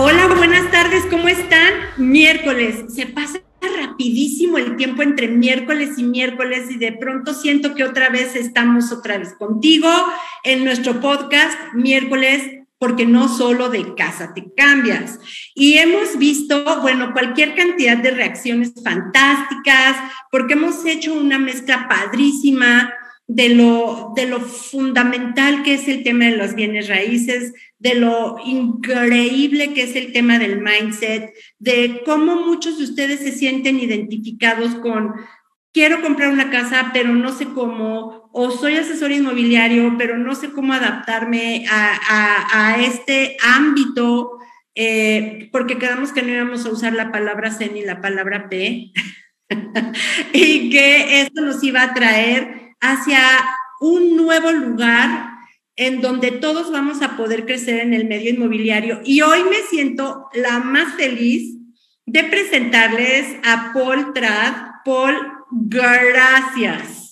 Hola, buenas tardes, ¿cómo están? Miércoles, se pasa rapidísimo el tiempo entre miércoles y miércoles y de pronto siento que otra vez estamos otra vez contigo en nuestro podcast miércoles porque no solo de casa te cambias. Y hemos visto, bueno, cualquier cantidad de reacciones fantásticas, porque hemos hecho una mezcla padrísima de lo, de lo fundamental que es el tema de los bienes raíces, de lo increíble que es el tema del mindset, de cómo muchos de ustedes se sienten identificados con quiero comprar una casa, pero no sé cómo, o soy asesor inmobiliario, pero no sé cómo adaptarme a, este ámbito, eh, porque quedamos que no íbamos a usar la palabra C ni la palabra P, y que esto nos iba a traer hacia un nuevo lugar en donde todos vamos a poder crecer en el medio inmobiliario. Y hoy me siento la más feliz de presentarles a Paul Trad. Paul, gracias.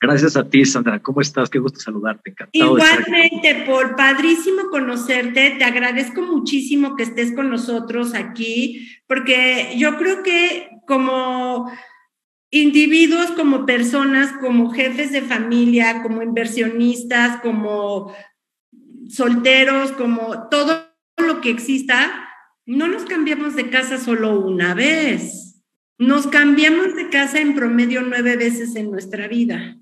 Gracias a ti, Sandra. ¿Cómo estás? Qué gusto saludarte. Encantado Igualmente, Paul, padrísimo conocerte. Te agradezco muchísimo que estés con nosotros aquí, porque yo creo que como individuos como personas, como jefes de familia, como inversionistas, como solteros, como todo lo que exista, no nos cambiamos de casa solo una vez. Nos cambiamos de casa en promedio nueve veces en nuestra vida.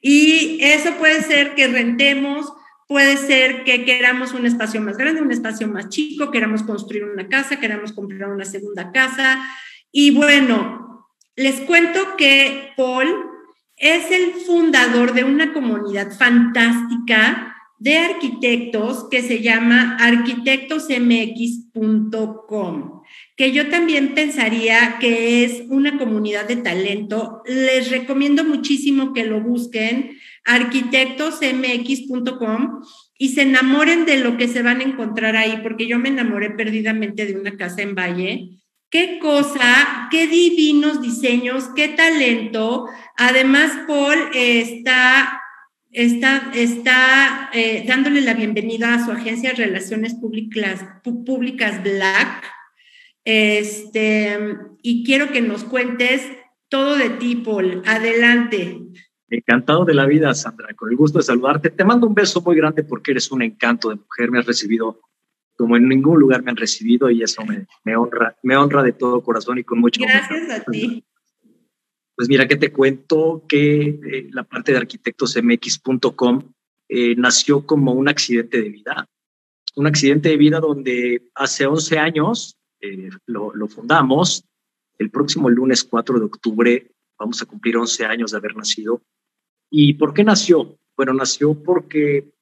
Y eso puede ser que rentemos, puede ser que queramos un espacio más grande, un espacio más chico, queramos construir una casa, queramos comprar una segunda casa. Y bueno, les cuento que Paul es el fundador de una comunidad fantástica de arquitectos que se llama arquitectosmx.com, que yo también pensaría que es una comunidad de talento. Les recomiendo muchísimo que lo busquen, arquitectosmx.com, y se enamoren de lo que se van a encontrar ahí, porque yo me enamoré perdidamente de una casa en Valle Qué cosa, qué divinos diseños, qué talento. Además, Paul está, está, está eh, dándole la bienvenida a su agencia de Relaciones Públicas, Públicas Black. Este, y quiero que nos cuentes todo de ti, Paul. Adelante. Encantado de la vida, Sandra, con el gusto de saludarte. Te mando un beso muy grande porque eres un encanto de mujer. Me has recibido como en ningún lugar me han recibido y eso me, me honra, me honra de todo corazón y con mucho Gracias a ti. Pues mira que te cuento que eh, la parte de arquitectosmx.com eh, nació como un accidente de vida. Un accidente de vida donde hace 11 años eh, lo, lo, fundamos. El próximo lunes 4 de octubre vamos a cumplir 11 años de haber nacido. ¿Y por qué nació? Bueno, nació porque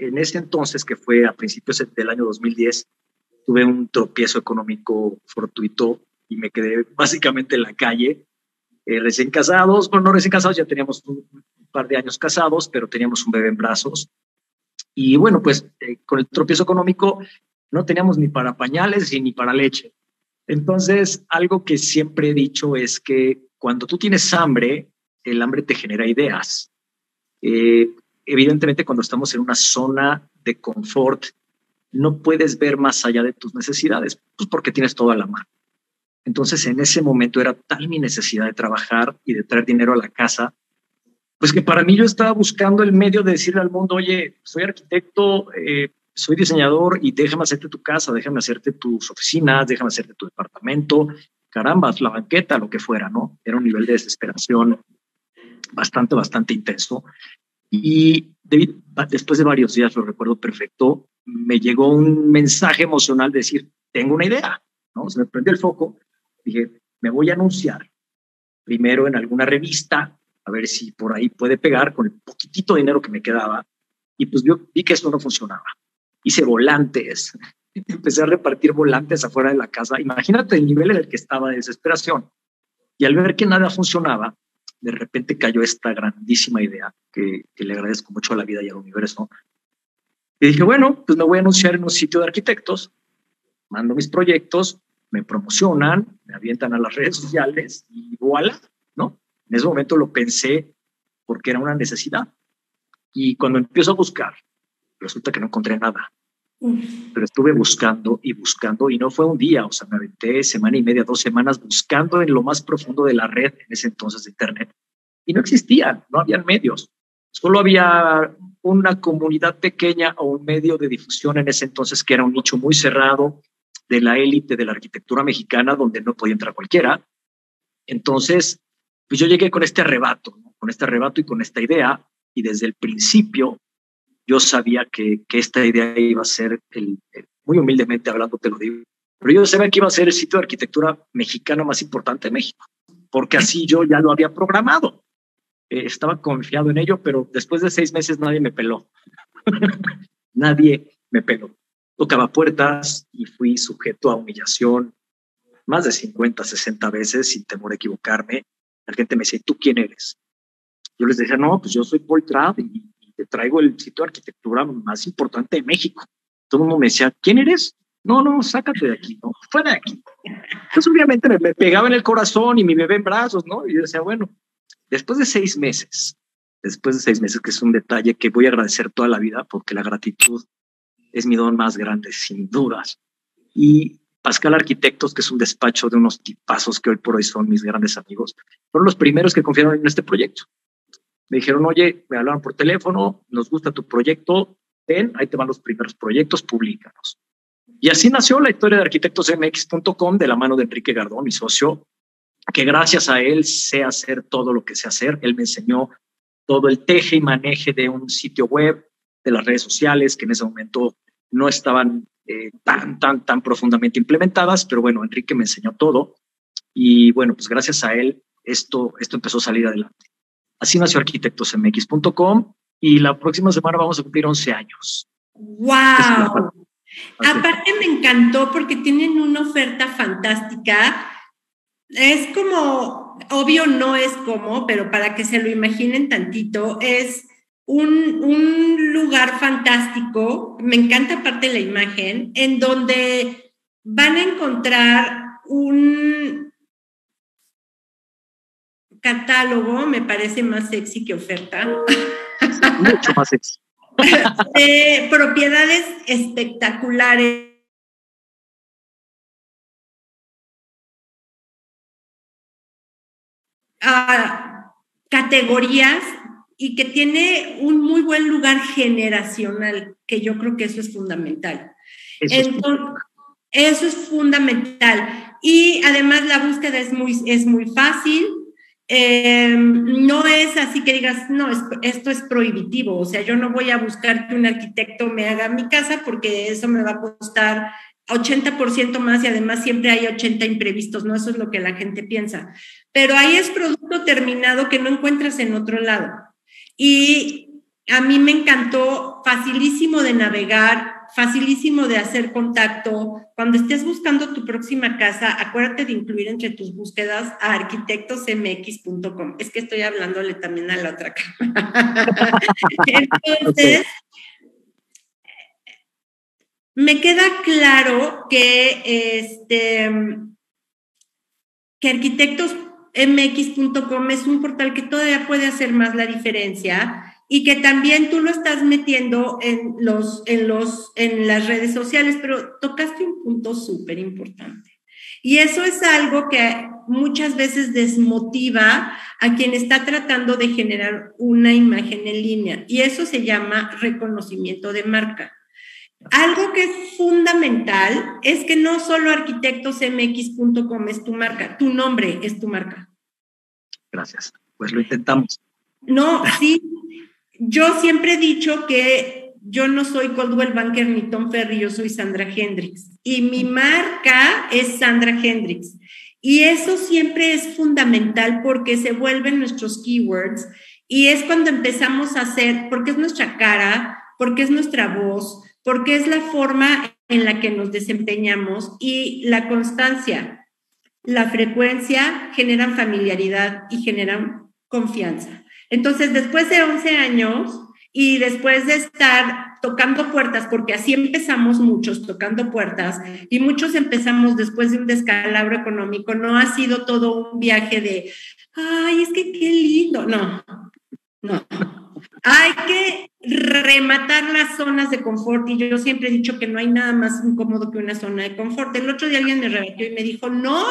en ese entonces, que fue a principios del año 2010, tuve un tropiezo económico fortuito y me quedé básicamente en la calle, eh, recién casados, bueno, no recién casados, ya teníamos un, par de años casados, pero teníamos un bebé en brazos. Y bueno, pues eh, con el tropiezo económico no teníamos ni para pañales ni para leche. Entonces, algo que siempre he dicho es que cuando tú tienes hambre, el hambre te genera ideas. Eh, evidentemente cuando estamos en una zona de confort, no puedes ver más allá de tus necesidades, pues porque tienes todo a la mano. Entonces, en ese momento era tal mi necesidad de trabajar y de traer dinero a la casa, pues que para mí yo estaba buscando el medio de decirle al mundo, oye, soy arquitecto, eh, soy diseñador y déjame hacerte tu casa, déjame hacerte tus oficinas, déjame hacerte tu departamento, caramba, la banqueta, lo que fuera, ¿no? Era un nivel de desesperación bastante, bastante intenso. Y después de varios días, lo recuerdo perfecto, me llegó un mensaje emocional de decir, tengo una idea, ¿no? Se me prendió el foco, dije, me voy a anunciar primero en alguna revista, a ver si por ahí puede pegar con el poquitito dinero que me quedaba. Y pues vi, vi que esto no funcionaba. Hice volantes, empecé a repartir volantes afuera de la casa. Imagínate el nivel en el que estaba de desesperación. Y al ver que nada funcionaba, de repente cayó esta grandísima idea que, le agradezco mucho a la vida y al universo. Y dije, bueno, pues me voy a anunciar en un sitio de arquitectos, mando mis proyectos, me promocionan, me avientan a las redes sociales y voilà, ¿no? En ese momento lo pensé porque era una necesidad. Y cuando empiezo a buscar, resulta que no encontré nada. Pero estuve buscando y buscando y no fue un día, o sea, me aventé semana y media, dos semanas buscando en lo más profundo de la red en ese entonces de Internet y no existía, no habían medios. Solo había una comunidad pequeña o un medio de difusión en ese entonces que era un nicho muy cerrado de la élite de la arquitectura mexicana donde no podía entrar cualquiera. Entonces, pues yo llegué con este arrebato, con este arrebato y con esta idea y desde el principio yo sabía que, que esta idea iba a ser, el, muy humildemente hablando te lo digo, pero yo sabía que iba a ser el sitio de arquitectura mexicano más importante de México, porque así yo ya lo había programado. Eh, estaba confiado en ello, pero después de seis meses nadie me peló. nadie me peló. Tocaba puertas y fui sujeto a humillación más de 50, 60 veces sin temor a equivocarme. La gente me decía, ¿tú quién eres? Yo les decía, no, pues yo soy Paul y, te traigo el sitio de arquitectura más importante de México. Todo el mundo me decía, ¿quién eres? No, no, sácate de aquí, no, fuera de aquí. Entonces, obviamente me, me, pegaba en el corazón y mi bebé en brazos, ¿no? Y yo decía, bueno, después de seis meses, después de seis meses, que es un detalle que voy a agradecer toda la vida, porque la gratitud es mi don más grande, sin dudas. Y Pascal Arquitectos, que es un despacho de unos tipazos que hoy por hoy son mis grandes amigos, fueron los primeros que confiaron en este proyecto. Me dijeron, oye, me hablaron por teléfono, nos gusta tu proyecto, ven, ahí te van los primeros proyectos, públicanos. Y así nació la historia de arquitectosmx.com de la mano de Enrique Gardón, mi socio, que gracias a él sé hacer todo lo que sé hacer. Él me enseñó todo el teje y maneje de un sitio web, de las redes sociales, que en ese momento no estaban eh, tan, tan, tan profundamente implementadas, pero bueno, Enrique me enseñó todo y bueno, pues gracias a él esto, esto empezó a salir adelante. Así nació arquitectosmx.com y la próxima semana vamos a cumplir 11 años. ¡Wow! Aparte me encantó porque tienen una oferta fantástica. Es como, obvio no es como, pero para que se lo imaginen tantito, es un, lugar fantástico, me encanta aparte la imagen, en donde van a encontrar un catálogo, me parece más sexy que oferta. Mucho más sexy. de propiedades espectaculares. Ah, categorías y que tiene un muy buen lugar generacional, que yo creo que eso es fundamental. Eso, es, fundamental. Y además la búsqueda es muy, es muy fácil. Em, no es así que digas, no, esto es prohibitivo. O sea, yo no voy a buscar que un arquitecto me haga mi casa porque eso me va a costar 80% más y además siempre hay 80 imprevistos, ¿no? Eso es lo que la gente piensa. Pero ahí es producto terminado que no encuentras en otro lado. Y a mí me encantó, facilísimo de navegar, facilísimo de hacer contacto. Cuando estés buscando tu próxima casa, acuérdate de incluir entre tus búsquedas a arquitectosmx.com. Es que estoy hablándole también a la otra cámara. Entonces, me queda claro que este que arquitectos mx.com es un portal que todavía puede hacer más la diferencia y que también tú lo estás metiendo en, los, en, los, en las redes sociales, pero tocaste un punto súper importante. Y eso es algo que muchas veces desmotiva a quien está tratando de generar una imagen en línea. Y eso se llama reconocimiento de marca. Algo que es fundamental es que no solo arquitectosmx.com es tu marca, tu nombre es tu marca. Gracias. Pues lo intentamos. No, sí. Yo siempre he dicho que yo no soy Coldwell Banker ni Tom Ferry, yo soy Sandra Hendrix. Y mi marca es Sandra Hendrix. Y eso siempre es fundamental porque se vuelven nuestros keywords y es cuando empezamos a hacer, porque es nuestra cara, porque es nuestra voz, porque es la forma en la que nos desempeñamos y la constancia, la frecuencia generan familiaridad y generan confianza. Entonces, después de 11 años y después de estar tocando puertas, porque así empezamos muchos tocando puertas y muchos empezamos después de un descalabro económico, no ha sido todo un viaje de, ay, es que qué lindo, no, no, Hay que rematar las zonas de confort y yo siempre he dicho que no hay nada más incómodo que una zona de confort. El otro día alguien me rebatió y me dijo, no,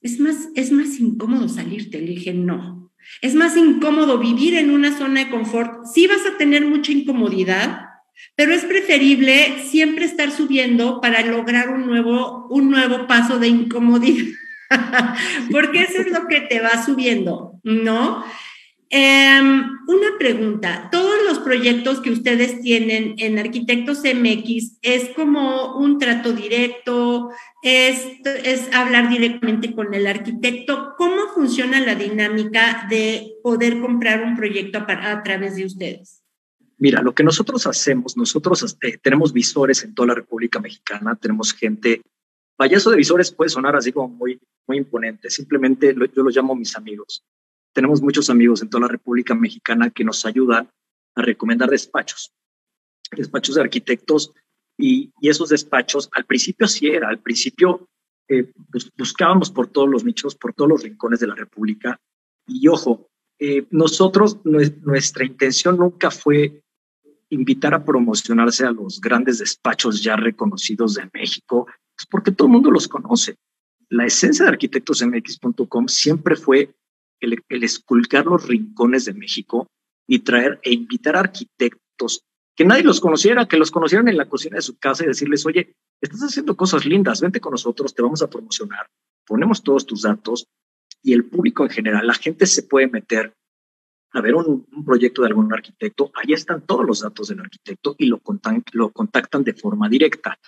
es más, es más incómodo salirte. Le dije, no, es más incómodo vivir en una zona de confort. Sí vas a tener mucha incomodidad, pero es preferible siempre estar subiendo para lograr un nuevo, un nuevo paso de incomodidad, porque eso es lo que te va subiendo, ¿no? Em, una pregunta, todos los proyectos que ustedes tienen en Arquitectos MX es como un trato directo, es, hablar directamente con el arquitecto. ¿Cómo funciona la dinámica de poder comprar un proyecto a, través de ustedes? Mira, lo que nosotros hacemos, nosotros este, tenemos visores en toda la República Mexicana, tenemos gente, vaya, eso de visores puede sonar así como muy, muy imponente, simplemente yo los llamo mis amigos tenemos muchos amigos en toda la República Mexicana que nos ayudan a recomendar despachos, despachos de arquitectos y, esos despachos al principio sí era, al principio eh, buscábamos por todos los nichos, por todos los rincones de la República y ojo, eh, nosotros, nuestra intención nunca fue invitar a promocionarse a los grandes despachos ya reconocidos de México, es porque todo el mundo los conoce. La esencia de arquitectosmx.com siempre fue el, esculcar los rincones de México y traer e invitar a arquitectos que nadie los conociera, que los conocieran en la cocina de su casa y decirles, oye, estás haciendo cosas lindas, vente con nosotros, te vamos a promocionar, ponemos todos tus datos y el público en general, la gente se puede meter a ver un, proyecto de algún arquitecto, ahí están todos los datos del arquitecto y lo, lo contactan de forma directa.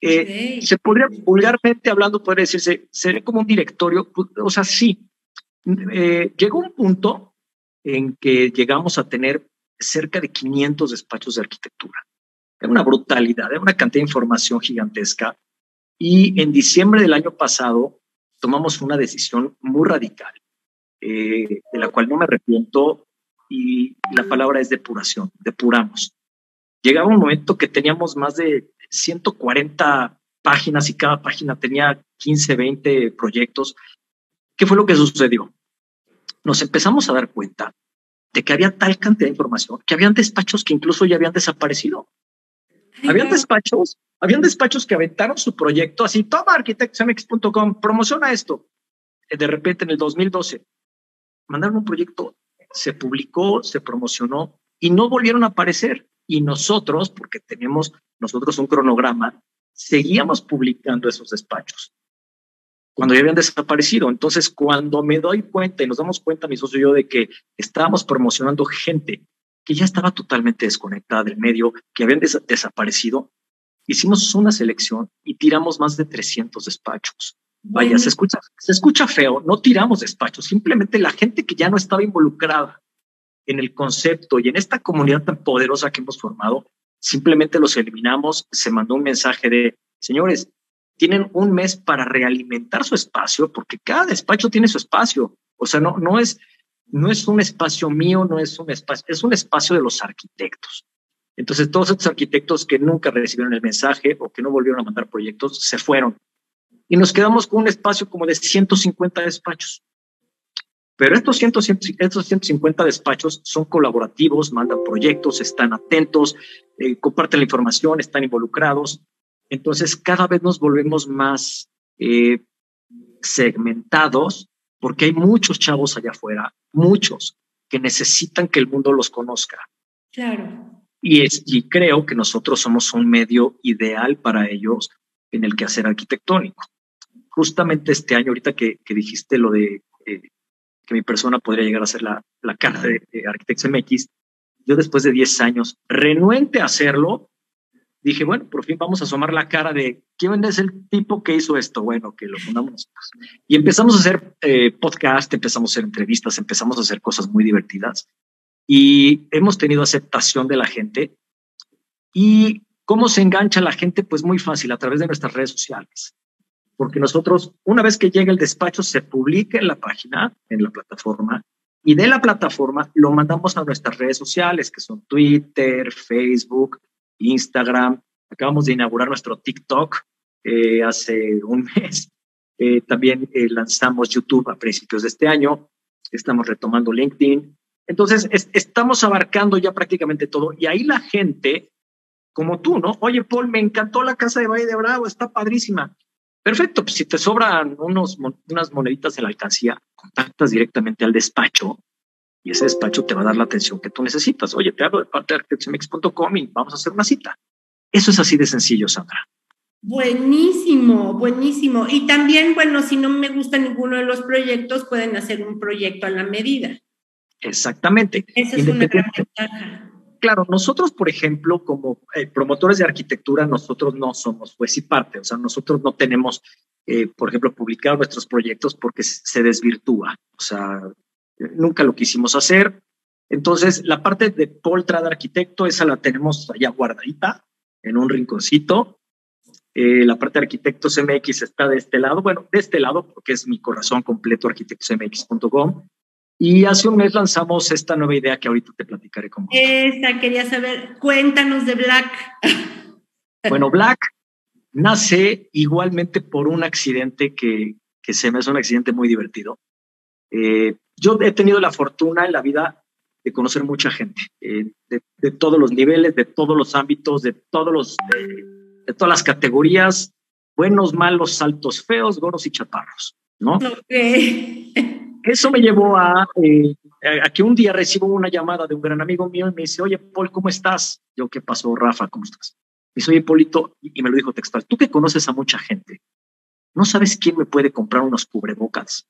Eh, se podría, vulgarmente hablando, podría decirse, sería como un directorio, o sea, sí, eh, llegó un punto en que llegamos a tener cerca de 500 despachos de arquitectura. Era una brutalidad, era una cantidad de información gigantesca. Y en diciembre del año pasado tomamos una decisión muy radical, eh, de la cual no me arrepiento, y la palabra es depuración, depuramos. Llegaba un momento que teníamos más de 140 páginas y cada página tenía 15, 20 proyectos ¿Qué fue lo que sucedió? Nos empezamos a dar cuenta de que había tal cantidad de información que habían despachos que incluso ya habían desaparecido. habían despachos, habían despachos que aventaron su proyecto así, toma arquitectosmx.com, promociona esto. De repente en el 2012 mandaron un proyecto, se publicó, se promocionó y no volvieron a aparecer. Y nosotros, porque tenemos nosotros un cronograma, seguíamos publicando esos despachos cuando ya habían desaparecido. Entonces, cuando me doy cuenta y nos damos cuenta, mi socio y yo, de que estábamos promocionando gente que ya estaba totalmente desconectada del medio, que habían desaparecido, hicimos una selección y tiramos más de 300 despachos. Vaya, se escucha, se escucha feo, no tiramos despachos, simplemente la gente que ya no estaba involucrada en el concepto y en esta comunidad tan poderosa que hemos formado, simplemente los eliminamos, se mandó un mensaje de, señores, tienen un mes para realimentar su espacio, porque cada despacho tiene su espacio. O sea, no, no, es, no es un espacio mío, no es un espacio, es un espacio de los arquitectos. Entonces, todos estos arquitectos que nunca recibieron el mensaje o que no volvieron a mandar proyectos, se fueron. Y nos quedamos con un espacio como de 150 despachos. Pero estos, 100, estos 150 despachos son colaborativos, mandan proyectos, están atentos, eh, comparten la información, están involucrados. Entonces, cada vez nos volvemos más eh, segmentados porque hay muchos chavos allá afuera, muchos que necesitan que el mundo los conozca. Claro. Y, es, y creo que nosotros somos un medio ideal para ellos en el quehacer arquitectónico. Justamente este año, ahorita que, dijiste lo de eh, que mi persona podría llegar a ser la, la cara de, de Arquitects MX, yo después de 10 años, renuente a hacerlo, dije, bueno, por fin vamos a asomar la cara de quién es el tipo que hizo esto. Bueno, que lo fundamos nosotros. Y empezamos a hacer eh, podcast, empezamos a hacer entrevistas, empezamos a hacer cosas muy divertidas y hemos tenido aceptación de la gente. ¿Y cómo se engancha la gente? Pues muy fácil, a través de nuestras redes sociales. Porque nosotros, una vez que llega el despacho, se publica en la página, en la plataforma, y de la plataforma lo mandamos a nuestras redes sociales, que son Twitter, Facebook, Instagram. Acabamos de inaugurar nuestro TikTok eh, hace un mes. Eh, también eh, lanzamos YouTube a principios de este año. Estamos retomando LinkedIn Entonces, estamos abarcando ya prácticamente todo y ahí la gente, como tú, ¿no? Oye, Paul, me encantó la casa de Valle de Bravo, está padrísima. Perfecto, pues si te sobran unos, unas moneditas en la alcancía, contactas directamente al despacho y ese despacho te va a dar la atención que tú necesitas. Oye, te hablo de parte de y vamos a hacer una cita. Eso es así de sencillo, Sandra. Buenísimo, buenísimo. Y también, bueno, si no me gusta ninguno de los proyectos, pueden hacer un proyecto a la medida. Exactamente. Esa es una gran Claro, nosotros, por ejemplo, como eh, promotores de arquitectura, nosotros no somos juez y parte, o sea, nosotros no tenemos, eh, por ejemplo, publicar nuestros proyectos porque se desvirtúa, o sea, nunca lo quisimos hacer. Entonces, la parte de Poltra de arquitecto, esa la tenemos allá guardadita en un rinconcito. Eh, la parte de arquitectos MX está de este lado, bueno, de este lado, porque es mi corazón completo, arquitectosmx.com. Y hace un mes lanzamos esta nueva idea que ahorita te platicaré con vos. Esta, quería saber, cuéntanos de Black. Bueno, Black nace igualmente por un accidente que, que se me hace un accidente muy divertido. Eh, yo he tenido la fortuna en la vida de conocer mucha gente, eh, de, todos los niveles, de todos los ámbitos, de todos los, de todas las categorías, buenos, malos, altos, feos, gordos y chaparros, ¿no? Eso me llevó a, eh, a que un día recibo una llamada de un gran amigo mío y me dice, oye, Paul, ¿cómo estás? Yo, ¿qué pasó, Rafa? ¿Cómo estás? Me dice, oye, Polito, y me lo dijo textual, tú que conoces a mucha gente, ¿no sabes quién me puede comprar unos cubrebocas?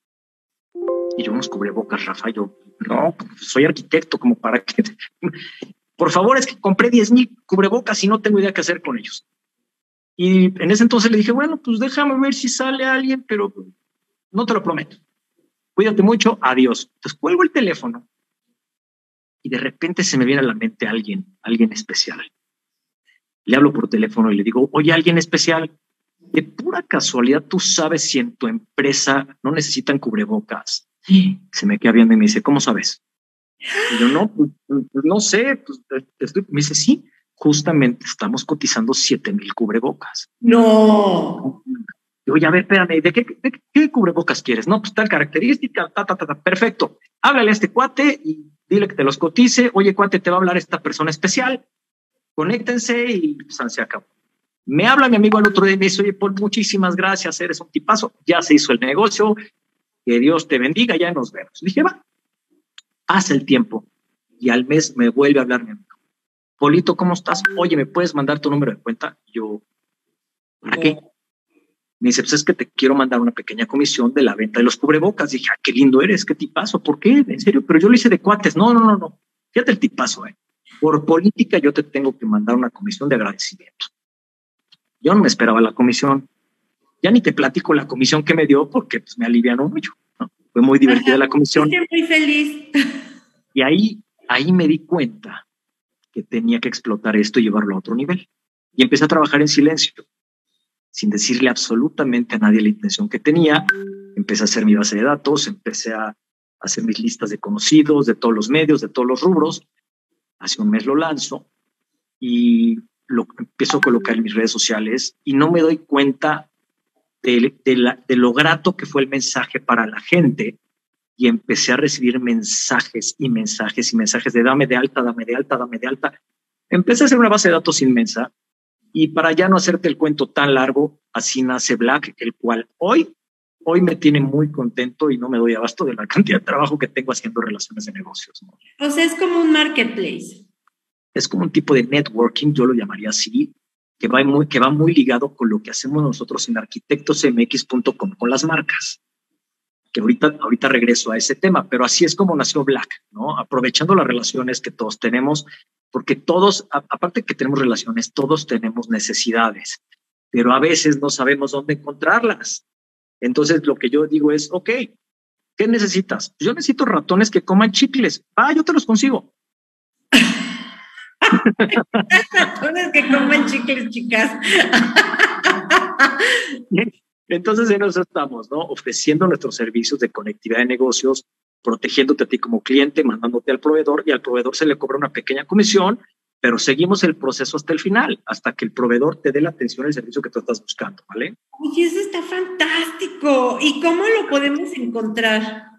Y yo, unos cubrebocas, Rafa, yo, no, soy arquitecto, como para que... Por favor, es que compré 10 mil cubrebocas y no tengo idea qué hacer con ellos. Y en ese entonces le dije, bueno, pues déjame ver si sale alguien, pero no te lo prometo. Cuídate mucho, adiós. Entonces cuelgo el teléfono y de repente se me viene a la mente alguien, alguien especial. Le hablo por teléfono y le digo, oye, alguien especial, de pura casualidad, tú sabes si en tu empresa no necesitan cubrebocas. Se me queda viendo y me dice, ¿cómo sabes? Y yo, no, pues, no sé. Pues, me dice, sí, justamente estamos cotizando 7 mil cubrebocas. No. Yo, oye, a ver, espérame, ¿de qué, qué, cubrebocas quieres? No, pues tal característica, ta, ta, ta, ta, perfecto. Háblale a este cuate y dile que te los cotice. Oye, cuate, te va a hablar esta persona especial. Conéctense y pues, se acabó. Me habla mi amigo el otro día y me dice, oye, Paul, muchísimas gracias, eres un tipazo, ya se hizo el negocio, que Dios te bendiga, ya nos vemos. Dije, va, pasa el tiempo y al mes me vuelve a hablar mi amigo. Polito, ¿cómo estás? Oye, ¿me puedes mandar tu número de cuenta? Yo, ¿para qué? Me dice, pues es que te quiero mandar una pequeña comisión de la venta de los cubrebocas. Dije, ah, qué lindo eres, qué tipazo, ¿por qué? En serio, pero yo lo hice de cuates. No, no, no, no. Fíjate el tipazo, ¿eh? Por política yo te tengo que mandar una comisión de agradecimiento. Yo no me esperaba la comisión. Ya ni te platico la comisión que me dio porque pues, me alivianó mucho. Fue muy divertida la comisión. Estoy muy feliz. Y ahí, ahí me di cuenta que tenía que explotar esto y llevarlo a otro nivel. Y empecé a trabajar en silencio, sin decirle absolutamente a nadie la intención que tenía. Empecé a hacer mi base de datos, empecé a hacer mis listas de conocidos de todos los medios, de todos los rubros. Hace un mes lo lanzo y lo empiezo a colocar en mis redes sociales y no me doy cuenta de, de, lo grato que fue el mensaje para la gente y empecé a recibir mensajes y mensajes y mensajes de dame de alta, dame de alta, dame de alta. Empecé a hacer una base de datos inmensa y para ya no hacerte el cuento tan largo, así nace Black, el cual hoy, hoy me tiene muy contento y no me doy abasto de la cantidad de trabajo que tengo haciendo relaciones de negocios. O sea, es como un marketplace es como un tipo de networking, yo lo llamaría así, que va muy, que va muy ligado con lo que hacemos nosotros en arquitectosmx.com con las marcas. Que ahorita, ahorita regreso a ese tema, pero así es como nació Black, ¿no? Aprovechando las relaciones que todos tenemos, porque todos, aparte que tenemos relaciones, todos tenemos necesidades, pero a veces no sabemos dónde encontrarlas. Entonces, lo que yo digo es, ok, ¿qué necesitas? Yo necesito ratones que coman chicles. Ah, yo te los consigo. Ratones que comen chicles, chicas. Entonces en eso estamos, ¿no? Ofreciendo nuestros servicios de conectividad de negocios, protegiéndote a ti como cliente, mandándote al proveedor y al proveedor se le cobra una pequeña comisión, pero seguimos el proceso hasta el final, hasta que el proveedor te dé la atención al servicio que tú estás buscando, ¿vale? Oye, eso está fantástico. ¿Y cómo lo podemos encontrar?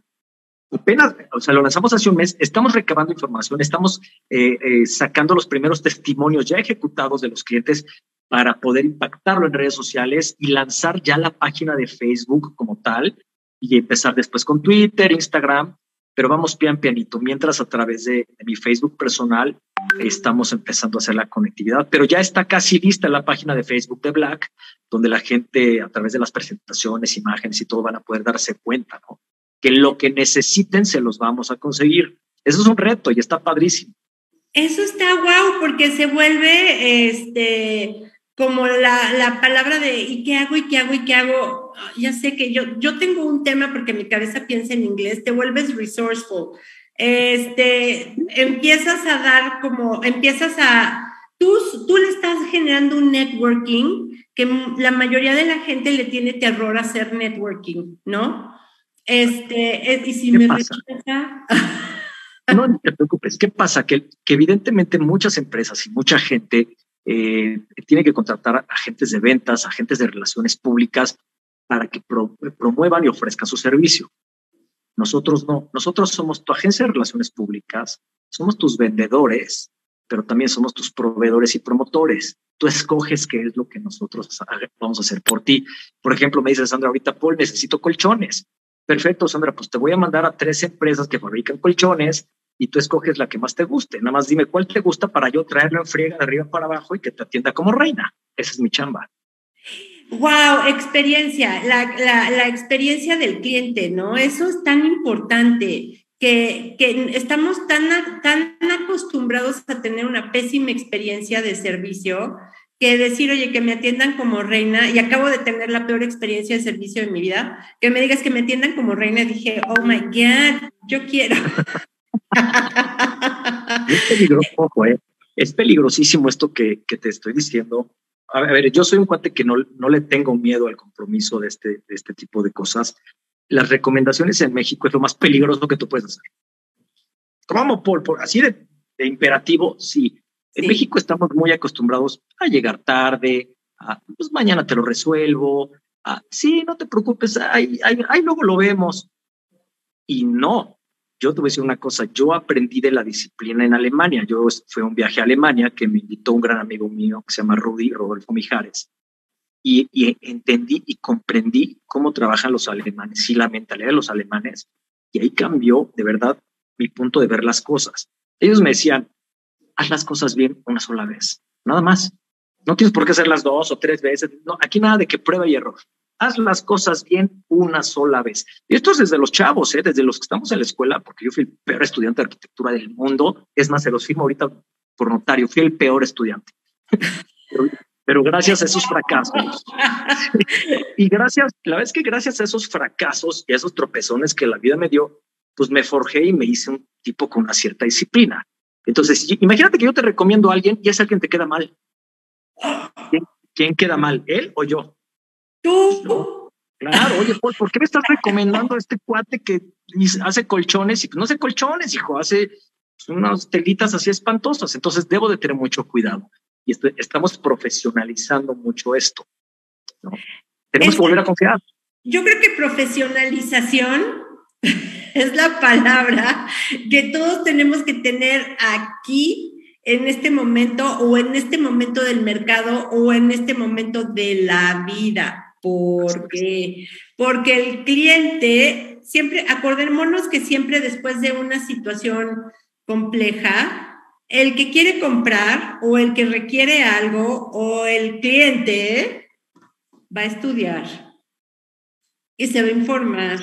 Apenas, o sea, lo lanzamos hace un mes, estamos recabando información, estamos eh, eh, sacando los primeros testimonios ya ejecutados de los clientes para poder impactarlo en redes sociales y lanzar ya la página de Facebook como tal y empezar después con Twitter, Instagram, pero vamos pian pianito, mientras a través de, mi Facebook personal estamos empezando a hacer la conectividad, pero ya está casi lista la página de Facebook de Black, donde la gente a través de las presentaciones, imágenes y todo van a poder darse cuenta, ¿no? Que lo que necesiten se los vamos a conseguir. Eso es un reto y está padrísimo. Eso está guau, porque se vuelve este como la, la, palabra de ¿y qué hago? ¿y qué hago? ¿y qué hago? Ya sé que yo, yo tengo un tema porque mi cabeza piensa en inglés, te vuelves resourceful. Este, empiezas a dar como, empiezas a, tú, tú le estás generando un networking que la mayoría de la gente le tiene terror a hacer networking, ¿no? Este, y si me pasa? no, no te preocupes. ¿Qué pasa? Que, que evidentemente muchas empresas y mucha gente eh, tiene que contratar agentes de ventas, agentes de relaciones públicas para que promuevan y ofrezcan su servicio. Nosotros no, nosotros somos tu agencia de relaciones públicas, somos tus vendedores, pero también somos tus proveedores y promotores. Tú escoges qué es lo que nosotros vamos a hacer por ti. Por ejemplo, me dice Sandra ahorita, Paul, necesito colchones. Perfecto, Sandra, pues te voy a mandar a tres empresas que fabrican colchones y tú escoges la que más te guste. Nada más dime cuál te gusta para yo traerlo en friega de arriba para abajo y que te atienda como reina. Esa es mi chamba. Wow, experiencia, la, la, experiencia del cliente, ¿no? Eso es tan importante, que, que, estamos tan, tan acostumbrados a tener una pésima experiencia de servicio que decir, oye, que me atiendan como reina, y acabo de tener la peor experiencia de servicio de mi vida, que me digas que me atiendan como reina, dije, oh my God, yo quiero. es peligroso, ¿eh? Es peligrosísimo esto que, que, te estoy diciendo. A ver, yo soy un cuate que no, no le tengo miedo al compromiso de este, de este tipo de cosas. Las recomendaciones en México es lo más peligroso que tú puedes hacer. Vamos, por, por así de, imperativo, sí. En México estamos muy acostumbrados a llegar tarde, a, pues mañana te lo resuelvo, a, sí, no te preocupes, ahí, ahí, ahí luego lo vemos. Y no, yo te voy a decir una cosa, yo aprendí de la disciplina en Alemania. Yo fui a un viaje a Alemania que me invitó un gran amigo mío que se llama Rudy, Rodolfo Mijares. Y, entendí y comprendí cómo trabajan los alemanes y la mentalidad de los alemanes. Y ahí cambió de verdad mi punto de ver las cosas. Ellos me decían, haz las cosas bien una sola vez, nada más. No tienes por qué hacerlas dos o tres veces. No, aquí nada de que prueba y error haz las cosas bien una sola vez. Y esto es desde los chavos, ¿eh? desde los que estamos en la escuela, porque yo fui el peor estudiante de arquitectura del mundo. Es más, se los firmo ahorita por notario, fui el peor estudiante. pero, gracias a esos fracasos, y gracias, la vez que gracias a esos fracasos y a esos tropezones que la vida me dio, pues me forjé y me hice un tipo con una cierta disciplina. Entonces, imagínate que yo te recomiendo a alguien y ese alguien te queda mal. ¿Quién queda mal, él o yo? Tú. Claro, oye, ¿por qué me estás recomendando a este cuate que hace colchones? Y pues no hace colchones, hijo, hace unas telitas así espantosas. Entonces debo de tener mucho cuidado. Y estamos profesionalizando mucho esto. Tenemos que volver a confiar. Yo creo que profesionalización es la palabra que todos tenemos que tener aquí en este momento o en este momento del mercado o en este momento de la vida porque, porque el cliente, siempre, acordémonos que siempre después de una situación compleja, el que quiere comprar o el que requiere algo o el cliente va a estudiar y se va a informar.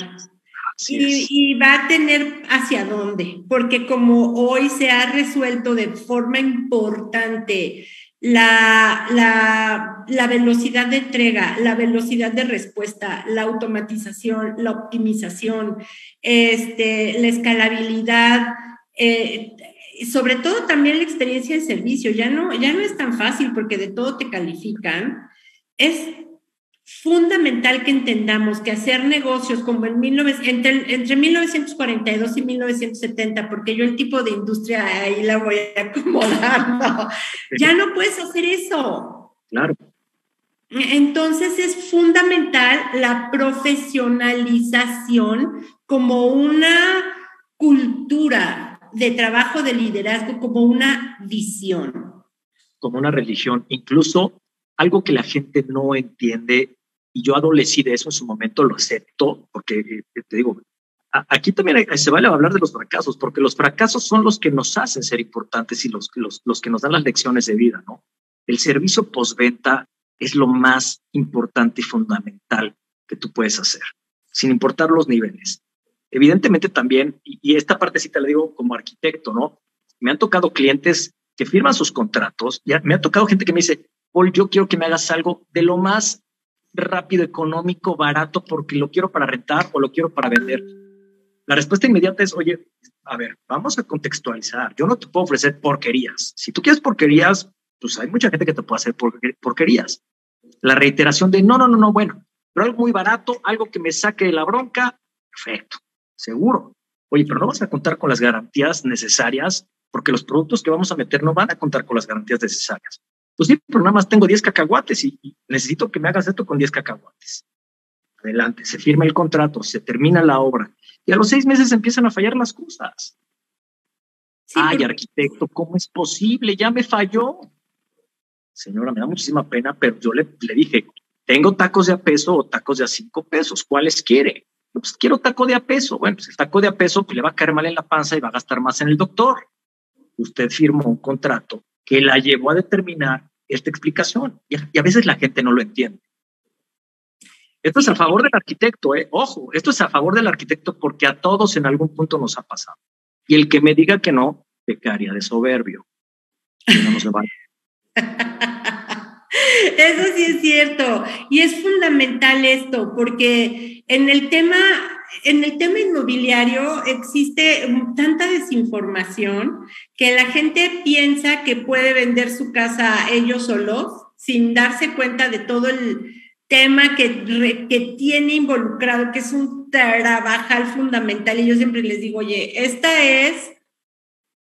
Y, y, va a tener hacia dónde, porque como hoy se ha resuelto de forma importante la, la, la, velocidad de entrega, la velocidad de respuesta, la automatización, la optimización, este, la escalabilidad, eh, sobre todo también la experiencia de servicio. Ya no, ya no es tan fácil porque de todo te califican. Es fundamental que entendamos que hacer negocios como en entre, entre 1942 y 1970, porque yo el tipo de industria ahí la voy acomodando, ya no puedes hacer eso. Claro. Entonces es fundamental la profesionalización como una cultura de trabajo de liderazgo, como una visión. Como una religión, incluso algo que la gente no entiende, y yo adolecí de eso en su momento, lo acepto, porque eh, te digo, aquí también se vale hablar de los fracasos, porque los fracasos son los que nos hacen ser importantes y los, los, los que nos dan las lecciones de vida, ¿no? El servicio postventa es lo más importante y fundamental que tú puedes hacer, sin importar los niveles. Evidentemente también, y, esta partecita la digo como arquitecto, ¿no? Me han tocado clientes que firman sus contratos, ya me ha tocado gente que me dice, Paul, yo quiero que me hagas algo de lo más rápido, económico, barato, porque lo quiero para rentar o lo quiero para vender la respuesta inmediata es, oye, a ver, vamos a contextualizar. Yo no te puedo ofrecer porquerías. Si tú quieres porquerías, pues hay mucha gente que te puede hacer porquerías. La reiteración de, no, no, no, no, bueno, pero algo muy barato, algo que me saque de la bronca, perfecto, seguro. Oye, pero no vas a contar con las garantías necesarias porque los productos que vamos a meter no van a contar con las garantías necesarias. Pues sí, pero nada más tengo 10 cacahuates y, y necesito que me hagas esto con 10 cacahuates. Adelante, se firma el contrato, se termina la obra y a los seis meses empiezan a fallar las cosas. Ay, arquitecto, ¿cómo es posible? Ya me falló. Señora, me da muchísima pena, pero yo le, le dije, tengo tacos de a peso o tacos de a cinco pesos, ¿cuáles quiere? Pues quiero taco de a peso. Bueno, pues el taco de a peso pues, le va a caer mal en la panza y va a gastar más en el doctor. Usted firmó un contrato que la llevó a determinar esta explicación y a veces la gente no lo entiende. Esto es a favor del arquitecto, ¿eh? Ojo, esto es a favor del arquitecto porque a todos en algún punto nos ha pasado. Y el que me diga que no, pecaría de soberbio. Eso sí es cierto. Y es fundamental esto, porque en el tema, en el tema inmobiliario existe tanta desinformación que la gente piensa que puede vender su casa ellos solos sin darse cuenta de todo el tema que, que tiene involucrado, que es un trabajal fundamental. Y yo siempre les digo, oye, esta es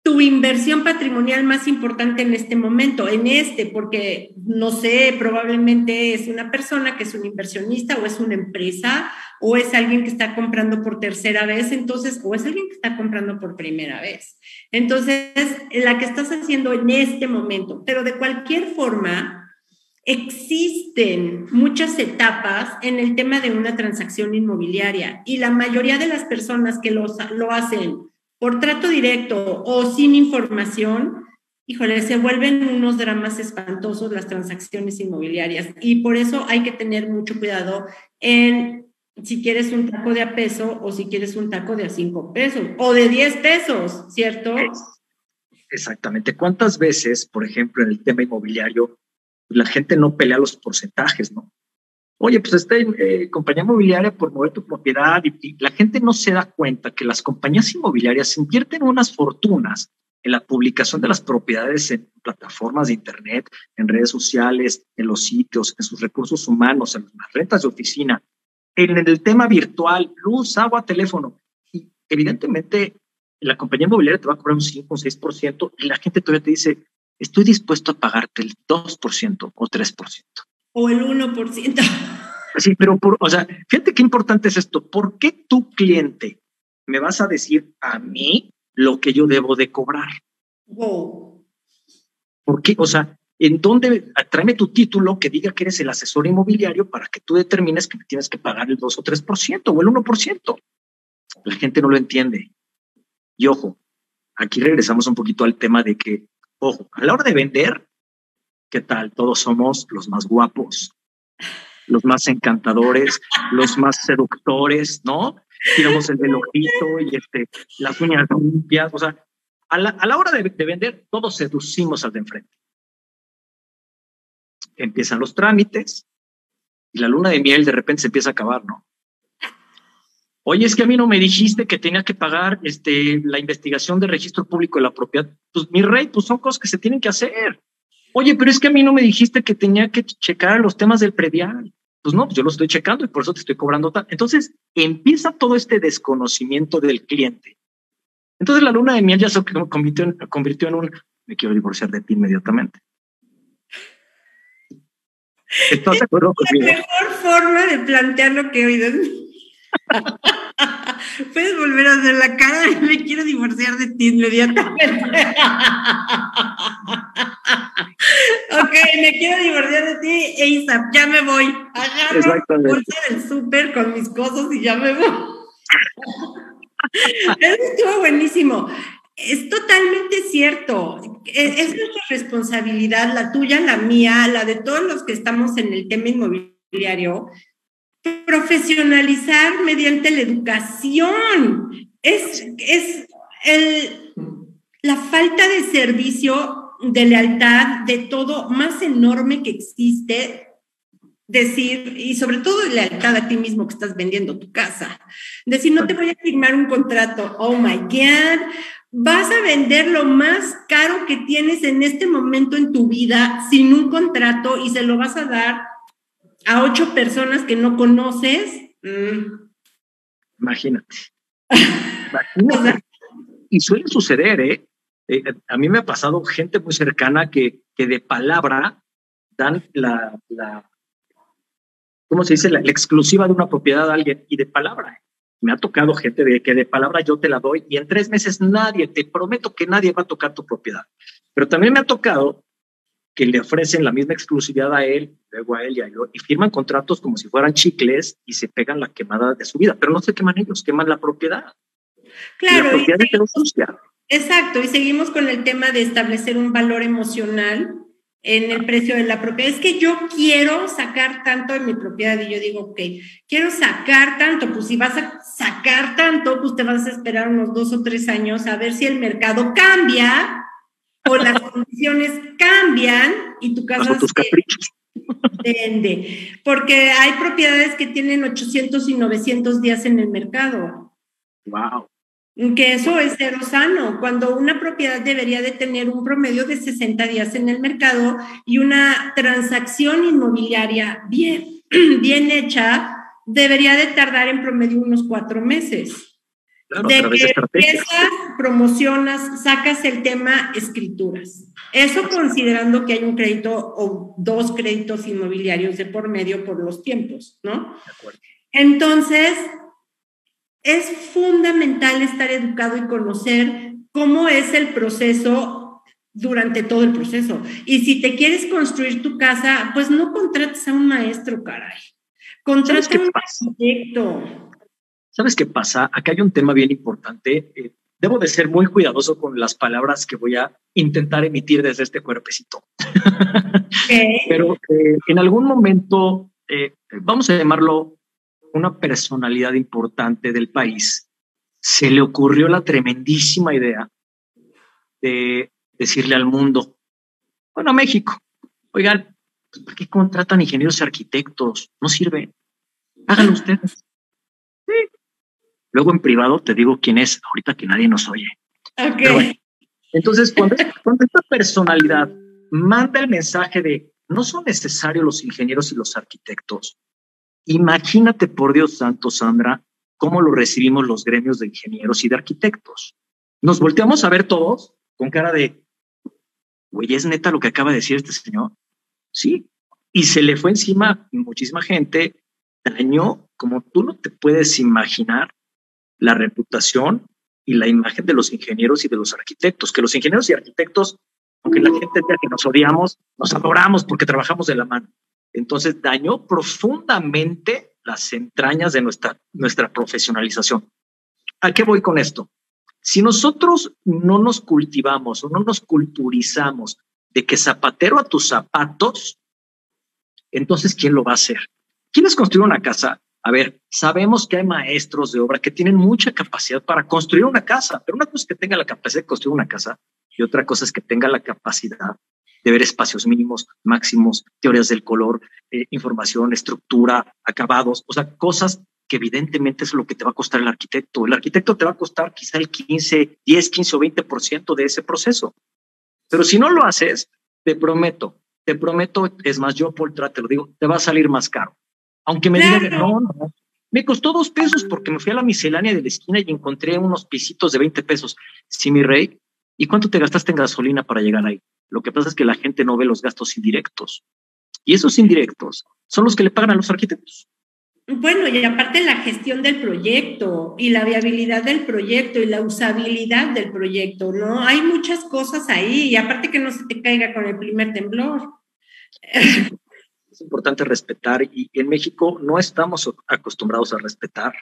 tu inversión patrimonial más importante en este momento, en este, porque no sé, probablemente es una persona que es un inversionista o es una empresa o es alguien que está comprando por tercera vez, entonces, o es alguien que está comprando por primera vez. Entonces, la que estás haciendo en este momento, pero de cualquier forma, Existen muchas etapas en el tema de una transacción inmobiliaria y la mayoría de las personas que lo, lo hacen por trato directo o sin información, híjole, se vuelven unos dramas espantosos las transacciones inmobiliarias y por eso hay que tener mucho cuidado en si quieres un taco de a peso o si quieres un taco de a cinco pesos o de diez pesos, ¿cierto? Exactamente. ¿Cuántas veces, por ejemplo, en el tema inmobiliario, la gente no pelea los porcentajes, ¿no? Oye, pues esta eh, compañía inmobiliaria por mover tu propiedad y, la gente no se da cuenta que las compañías inmobiliarias invierten unas fortunas en la publicación de las propiedades en plataformas de Internet, en redes sociales, en los sitios, en sus recursos humanos, en las rentas de oficina, en el tema virtual, luz, agua, teléfono. Y evidentemente la compañía inmobiliaria te va a cobrar un 5 o 6% y la gente todavía te dice, estoy dispuesto a pagarte el 2% o 3%. O el 1%. Sí, pero, por, o sea, fíjate qué importante es esto. ¿Por qué tu cliente me vas a decir a mí lo que yo debo de cobrar? Wow. ¿Por qué? O sea, ¿en dónde? Tráeme tu título que diga que eres el asesor inmobiliario para que tú determines que me tienes que pagar el 2 o 3% o el 1%. La gente no lo entiende. Y ojo, aquí regresamos un poquito al tema de que Ojo, a la hora de vender, ¿qué tal? Todos somos los más guapos, los más encantadores, los más seductores, ¿no? Tiramos el velojito y este, las uñas limpias, o sea, a la, a la hora de, de, vender, todos seducimos al de enfrente. Empiezan los trámites y la luna de miel de repente se empieza a acabar, ¿no? Oye, es que a mí no me dijiste que tenía que pagar este, la investigación de registro público de la propiedad. Pues mi rey, pues son cosas que se tienen que hacer. Oye, pero es que a mí no me dijiste que tenía que checar los temas del predial. Pues no, pues yo lo estoy checando y por eso te estoy cobrando tal. Entonces empieza todo este desconocimiento del cliente. Entonces la luna de miel ya se convirtió en, convirtió en un me quiero divorciar de ti inmediatamente. ¿Estás de acuerdo conmigo? La mejor forma de plantear lo que he oído Puedes volver a hacer la cara de me quiero divorciar de ti inmediatamente. ok, me quiero divorciar de ti, ASAP, ya me voy. Agarro la bolsa del súper con mis cosas y ya me voy. Eso estuvo buenísimo. Es totalmente cierto. Es, es, nuestra responsabilidad, la tuya, la mía, la de todos los que estamos en el tema inmobiliario, profesionalizar mediante la educación. Es, es el, la falta de servicio, de lealtad, de todo más enorme que existe. Decir, y sobre todo lealtad a ti mismo que estás vendiendo tu casa. Decir, no te voy a firmar un contrato. Oh my God. Vas a vender lo más caro que tienes en este momento en tu vida sin un contrato y se lo vas a dar a ocho personas que no conoces. Mm. Imagínate. Imagínate. y suele suceder, ¿eh? ¿eh? A mí me ha pasado gente muy cercana que, que de palabra dan la, la ¿cómo se dice? La, exclusiva de una propiedad a alguien y de palabra. Me ha tocado gente de que de palabra yo te la doy y en tres meses nadie, te prometo que nadie va a tocar tu propiedad. Pero también me ha tocado que le ofrecen la misma exclusividad a él, luego a él y a yo, y firman contratos como si fueran chicles y se pegan la quemada de su vida, pero no se queman ellos, queman la propiedad. Claro. La propiedad Exacto, y seguimos con el tema de establecer un valor emocional en el precio de la propiedad. Es que yo quiero sacar tanto de mi propiedad y yo digo, ok, quiero sacar tanto, pues si vas a sacar tanto, pues te vas a esperar unos dos o tres años a ver si el mercado cambia o las condiciones cambian y tu casa se vende. Porque hay propiedades que tienen 800 y 900 días en el mercado. Wow. Que eso es cero sano, cuando una propiedad debería de tener un promedio de 60 días en el mercado y una transacción inmobiliaria bien, bien hecha debería de tardar en promedio unos cuatro meses de que empiezas, promocionas, sacas el tema escrituras. Eso considerando que hay un crédito o dos créditos inmobiliarios de por medio por los tiempos, ¿no? Entonces, es fundamental estar educado y conocer cómo es el proceso durante todo el proceso. Y si te quieres construir tu casa, pues no contrates a un maestro, caray. Contrata a un arquitecto ¿Sabes qué pasa? Acá hay un tema bien importante. Eh, debo de ser muy cuidadoso con las palabras que voy a intentar emitir desde este cuerpecito. Pero eh, en algún momento, eh, vamos a llamarlo una personalidad importante del país, se le ocurrió la tremendísima idea de decirle al mundo, bueno, México, oigan, ¿por qué contratan ingenieros y arquitectos? No sirve. Háganlo ustedes. Luego en privado te digo quién es, ahorita que nadie nos oye. entonces, cuando, cuando esta personalidad manda el mensaje de no son necesarios los ingenieros y los arquitectos, imagínate por Dios santo, Sandra, cómo lo recibimos los gremios de ingenieros y de arquitectos. Nos volteamos a ver todos con cara de, güey, ¿es neta lo que acaba de decir este señor? Sí. Y se le fue encima muchísima gente, dañó como tú no te puedes imaginar la reputación y la imagen de los ingenieros y de los arquitectos, que los ingenieros y arquitectos, aunque la gente diga que nos odiamos, nos adoramos porque trabajamos de la mano. Entonces dañó profundamente las entrañas de nuestra, nuestra profesionalización. ¿A qué voy con esto? Si nosotros no nos cultivamos o no nos culturizamos de que zapatero a tus zapatos, entonces ¿quién lo va a hacer? ¿Quieres construir una casa? A ver, sabemos que hay maestros de obra que tienen mucha capacidad para construir una casa, pero una cosa es que tenga la capacidad de construir una casa y otra cosa es que tenga la capacidad de ver espacios mínimos, máximos, teorías del color, eh, información, estructura, acabados, o sea, cosas que evidentemente es lo que te va a costar el arquitecto. El arquitecto te va a costar quizá el 15, 10, 15 o 20% de ese proceso. Pero si no lo haces, te prometo, te prometo, es más, yo por te lo digo, te va a salir más caro. Aunque me digan, no, no, me costó dos pesos porque me fui a la miscelánea de la esquina y encontré unos pisitos de 20 pesos. Sí, mi rey. ¿Y cuánto te gastaste en gasolina para llegar ahí? Lo que pasa es que la gente no ve los gastos indirectos. Y esos indirectos son los que le pagan a los arquitectos. Bueno, y aparte la gestión del proyecto y la viabilidad del proyecto y la usabilidad del proyecto, ¿no? Hay muchas cosas ahí y aparte que no se te caiga con el primer temblor. Es importante respetar y en México no estamos acostumbrados a respetar.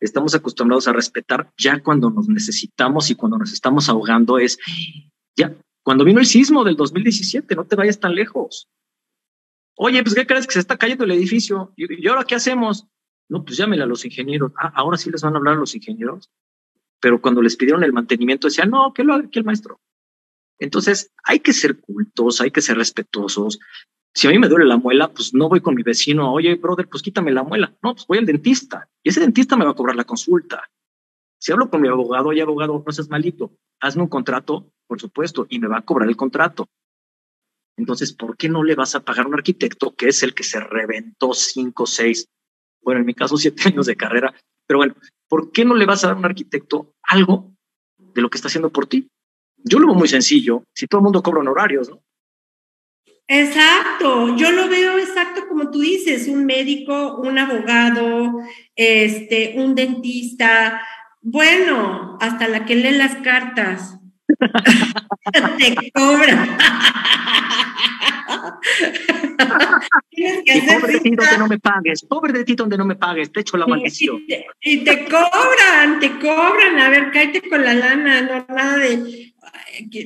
Estamos acostumbrados a respetar ya cuando nos necesitamos y cuando nos estamos ahogando es ya. Cuando vino el sismo del 2017, no te vayas tan lejos. Oye, pues, ¿qué crees que se está cayendo el edificio? ¿Y, ahora qué hacemos? No, pues llámele a los ingenieros. Ah, ahora sí les van a hablar a los ingenieros. Pero cuando les pidieron el mantenimiento, decían, no, que lo haga aquí el maestro. Entonces, hay que ser cultos, hay que ser respetuosos. Si a mí me duele la muela, pues no voy con mi vecino, oye, brother, pues quítame la muela. No, pues voy al dentista. Y ese dentista me va a cobrar la consulta. Si hablo con mi abogado, oye, abogado, no seas malito, hazme un contrato, por supuesto, y me va a cobrar el contrato. Entonces, ¿por qué no le vas a pagar a un arquitecto que es el que se reventó cinco, seis, bueno, en mi caso siete años de carrera? Pero bueno, ¿por qué no le vas a dar a un arquitecto algo de lo que está haciendo por ti? Yo lo veo muy sencillo, si todo el mundo cobra honorarios, ¿no? Exacto, yo lo veo exacto como tú dices, un médico, un abogado, este, un dentista, bueno, hasta la que lee las cartas. te cobra. y pobre de ti donde no me pagues, pobre de ti donde no me pagues, te echo la maldición. Y te, cobran, te cobran, a ver, cállate con la lana, no nada de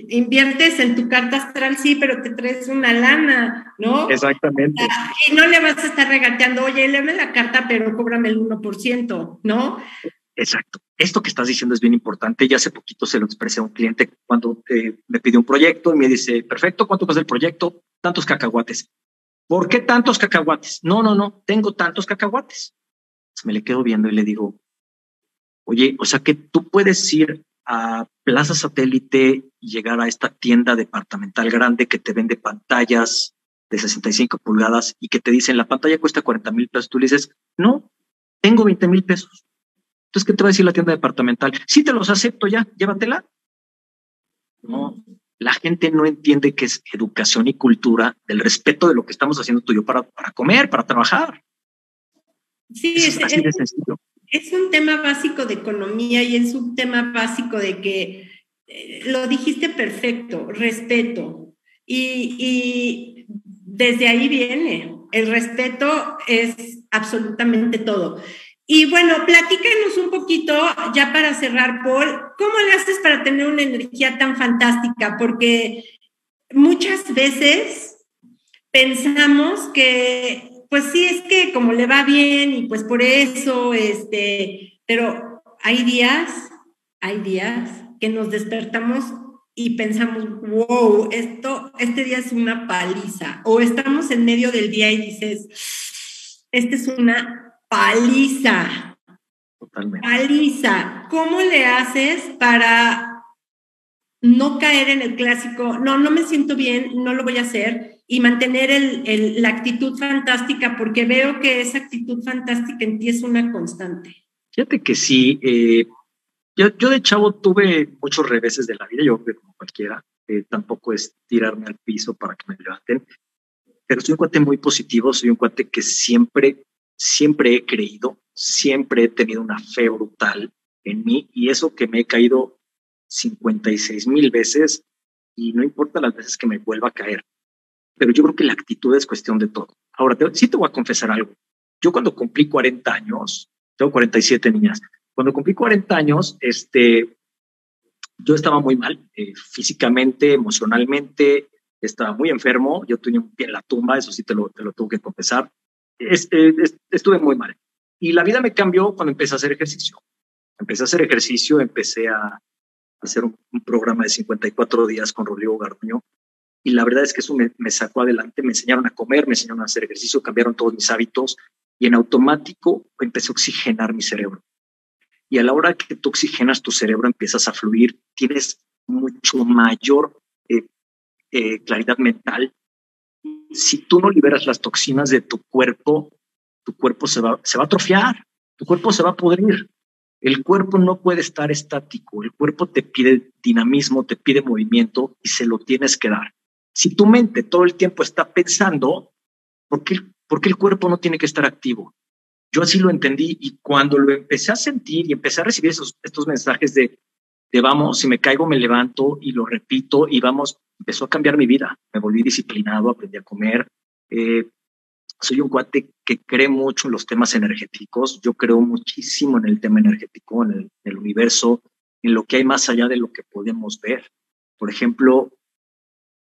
inviertes en tu carta astral, sí, pero te traes una lana, ¿no? Exactamente. Y no le vas a estar regateando, oye, léeme la carta, pero cóbrame el 1%, ¿no? Exacto. Esto que estás diciendo es bien importante. Ya hace poquito se lo expresé a un cliente cuando eh, me pidió un proyecto y me dice, perfecto, ¿cuánto cuesta el proyecto? Tantos cacahuates. ¿Por qué tantos cacahuates? No, no, no, tengo tantos cacahuates. me le quedo viendo y le digo, oye, o sea que tú puedes ir a Plaza Satélite y llegar a esta tienda departamental grande que te vende pantallas de 65 pulgadas y que te dicen la pantalla cuesta 40 mil pesos. Tú le dices, no, tengo 20 mil pesos. Entonces, ¿qué te va a decir la tienda departamental? Sí, te los acepto ya, llévatela. No, la gente no entiende que es educación y cultura del respeto de lo que estamos haciendo tú y yo para, para comer, para trabajar. Sí, es. Es un tema básico de economía y es un tema básico de que eh, lo dijiste perfecto, respeto. Y, y desde ahí viene. El respeto es absolutamente todo. Y bueno, platícanos un poquito, ya para cerrar, Paul, ¿cómo le haces para tener una energía tan fantástica? Porque muchas veces pensamos que, pues sí, es que como le va bien y pues por eso, este, pero hay días, hay días que nos despertamos y pensamos, wow, esto, este día es una paliza, o estamos en medio del día y dices, esta es una paliza. Totalmente. Paliza. ¿Cómo le haces para no caer en el clásico, no, no me siento bien, no lo voy a hacer, y mantener el, la actitud fantástica, porque veo que esa actitud fantástica en ti es una constante. Fíjate que sí, eh, yo, yo, de chavo tuve muchos reveses de la vida, yo como cualquiera, eh, tampoco es tirarme al piso para que me levanten, pero soy un cuate muy positivo, soy un cuate que siempre siempre he creído, siempre he tenido una fe brutal en mí y eso que me he caído 56 mil veces y no importa las veces que me vuelva a caer. Pero yo creo que la actitud es cuestión de todo. Ahora, sí te voy a confesar algo. Yo cuando cumplí 40 años, tengo 47 niñas, cuando cumplí 40 años, este, yo estaba muy mal, eh, físicamente, emocionalmente, estaba muy enfermo, yo tenía un pie en la tumba, eso sí te lo, te lo tengo que confesar. Eh, estuve muy mal. Y la vida me cambió cuando empecé a hacer ejercicio. Empecé a hacer ejercicio, empecé a hacer un, programa de 54 días con Rodrigo Garduño. Y la verdad es que eso me, sacó adelante, me enseñaron a comer, me enseñaron a hacer ejercicio, cambiaron todos mis hábitos y en automático empecé a oxigenar mi cerebro. Y a la hora que tú oxigenas tu cerebro, empiezas a fluir, tienes mucho mayor eh, eh, claridad mental, si tú no liberas las toxinas de tu cuerpo, tu cuerpo se va, se va a atrofiar, tu cuerpo se va a pudrir. El cuerpo no puede estar estático, el cuerpo te pide dinamismo, te pide movimiento y se lo tienes que dar. Si tu mente todo el tiempo está pensando, ¿por qué, por qué el cuerpo no tiene que estar activo? Yo así lo entendí y cuando lo empecé a sentir y empecé a recibir esos, estos mensajes de, de vamos, si me caigo me levanto y lo repito y vamos, empezó a cambiar mi vida. Me volví disciplinado, aprendí a comer. Eh, soy un cuate que cree mucho en los temas energéticos. Yo creo muchísimo en el tema energético, en el, universo, en lo que hay más allá de lo que podemos ver. Por ejemplo,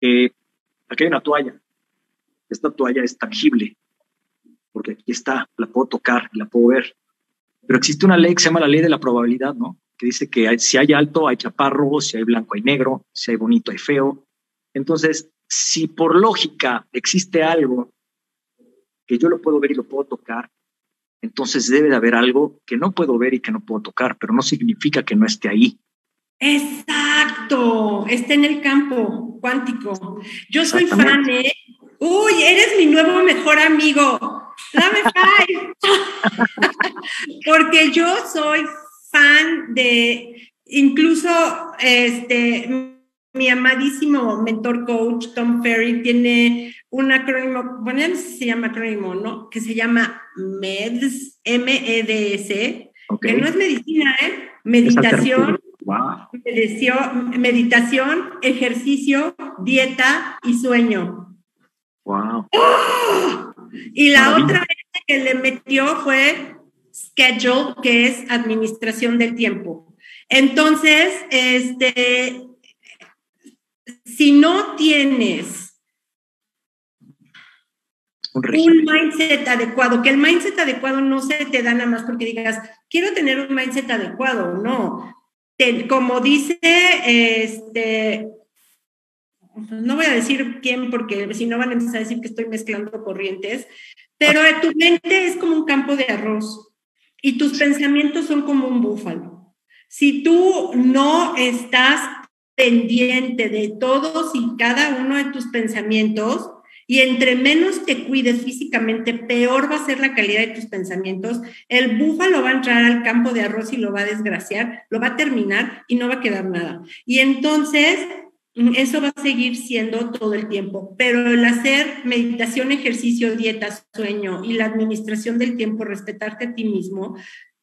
eh, aquí hay una toalla. Esta toalla es tangible, porque aquí está, la puedo tocar, la puedo ver. Pero existe una ley que se llama la ley de la probabilidad, ¿no? Que dice que si hay alto, hay chaparro, si hay blanco, hay negro, si hay bonito, hay feo. Entonces, si por lógica existe algo que yo lo puedo ver y lo puedo tocar, entonces debe de haber algo que no puedo ver y que no puedo tocar, pero no significa que no esté ahí. Exacto, está en el campo cuántico. Yo soy fan, ¿eh? Uy, eres mi nuevo mejor amigo. Dame five. Porque yo soy fan de, incluso, este, mi amadísimo mentor coach Tom Ferry tiene un acrónimo, bueno, no sé si se llama acrónimo, ¿no? Que se llama MEDS, M-E-D-S, que no es medicina, ¿eh? Meditación, meditación, ejercicio, dieta y sueño. Wow. Y la otra que le metió fue schedule, que es administración del tiempo. Entonces, este, si no tienes un, mindset adecuado, que el mindset adecuado no se te da nada más porque digas, quiero tener un mindset adecuado, no. como dice, este, no voy a decir quién porque si no van a empezar a decir que estoy mezclando corrientes, pero tu mente es como un campo de arroz y tus pensamientos son como un búfalo. Si tú no estás pendiente de todos y cada uno de tus pensamientos y entre menos te cuides físicamente, peor va a ser la calidad de tus pensamientos. El búfalo va a entrar al campo de arroz y lo va a desgraciar, lo va a terminar y no va a quedar nada. Y entonces eso va a seguir siendo todo el tiempo, pero el hacer meditación, ejercicio, dieta, sueño y la administración del tiempo, respetarte a ti mismo,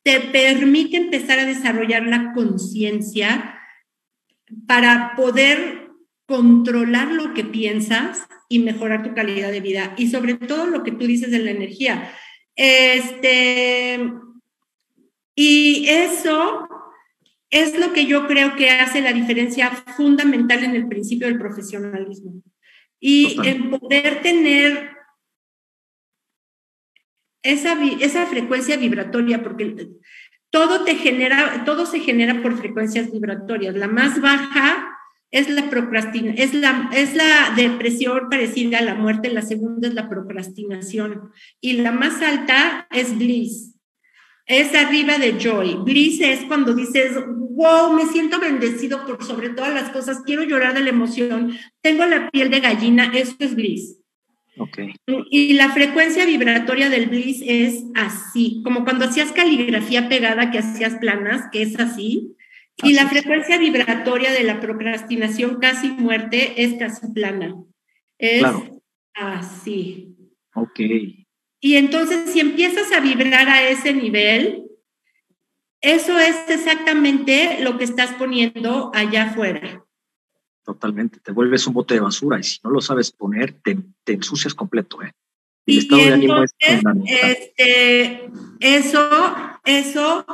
te permite empezar a desarrollar la conciencia para poder controlar lo que piensas y mejorar tu calidad de vida. Y sobre todo lo que tú dices de la energía. Este, y eso es lo que yo creo que hace la diferencia fundamental en el principio del profesionalismo. Y en poder tener esa, esa frecuencia vibratoria, porque todo te genera, todo se genera por frecuencias vibratorias. La más baja es la procrastinación, es la, es la depresión parecida a la muerte, la segunda es la procrastinación y la más alta es bliss. Es arriba de joy. Bliss es cuando dices, wow, me siento bendecido por sobre todas las cosas, quiero llorar de la emoción, tengo la piel de gallina, eso es bliss. Y la frecuencia vibratoria del bliss es así, como cuando hacías caligrafía pegada que hacías planas, que es así. Y la frecuencia vibratoria de la procrastinación casi muerte es casi plana. Es así. Ok. Y entonces si empiezas a vibrar a ese nivel, eso es exactamente lo que estás poniendo allá afuera. Totalmente, te vuelves un bote de basura y si no lo sabes poner, te, ensucias completo. ¿eh? El estado de ánimo es este, eso, eso,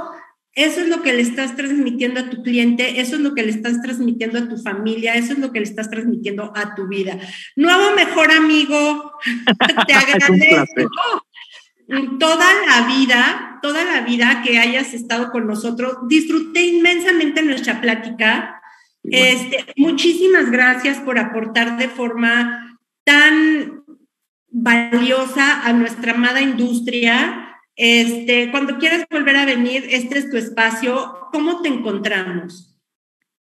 eso es lo que le estás transmitiendo a tu cliente, eso es lo que le estás transmitiendo a tu familia, eso es lo que le estás transmitiendo a tu vida. Nuevo mejor amigo, te agradezco toda la vida, toda la vida que hayas estado con nosotros. Disfruté inmensamente nuestra plática. Este, muchísimas gracias por aportar de forma tan valiosa a nuestra amada industria. Este, cuando quieras volver a venir, este es tu espacio. ¿Cómo te encontramos?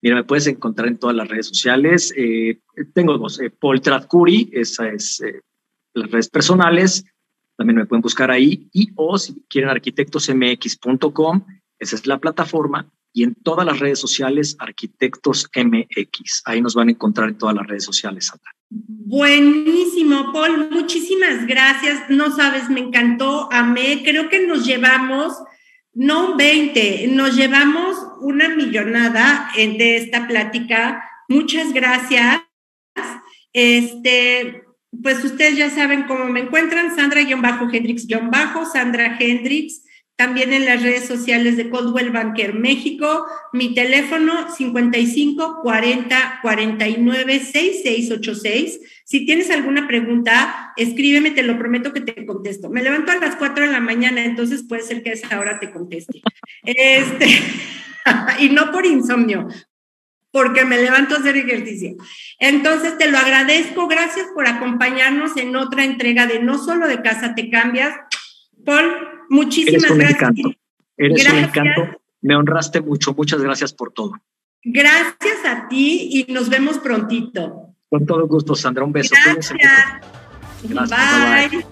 Mira, me puedes encontrar en todas las redes sociales. Eh, tengo dos, eh, Paul Tradcuri, esa es eh, las redes personales. También me pueden buscar ahí. Y o si quieren arquitectosmx.com, esa es la plataforma y en todas las redes sociales Arquitectos MX. Ahí nos van a encontrar en todas las redes sociales, Buenísimo, Paul. Muchísimas gracias. No sabes, me encantó, amé. Creo que nos llevamos, no 20, nos llevamos una millonada de esta plática. Muchas gracias. Este, pues ustedes ya saben cómo me encuentran, Sandra-Hendrix-Bajo, Sandra Hendrix, también en las redes sociales de Coldwell Banker México, mi teléfono 55 40 49 6686. Si tienes alguna pregunta, escríbeme, te lo prometo que te contesto. Me levanto a las 4 de la mañana, entonces puede ser que a esa hora te conteste. Este, y no por insomnio, porque me levanto a hacer ejercicio. Entonces, te lo agradezco. Gracias por acompañarnos en otra entrega de No Solo de Casa Te Cambias. Paul, muchísimas Eres gracias. Encanto. Eres un encanto. Me honraste mucho. Muchas gracias por todo. Gracias a ti y nos vemos prontito. Con todo gusto, Sandra. Un beso. Gracias. gracias. bye. bye.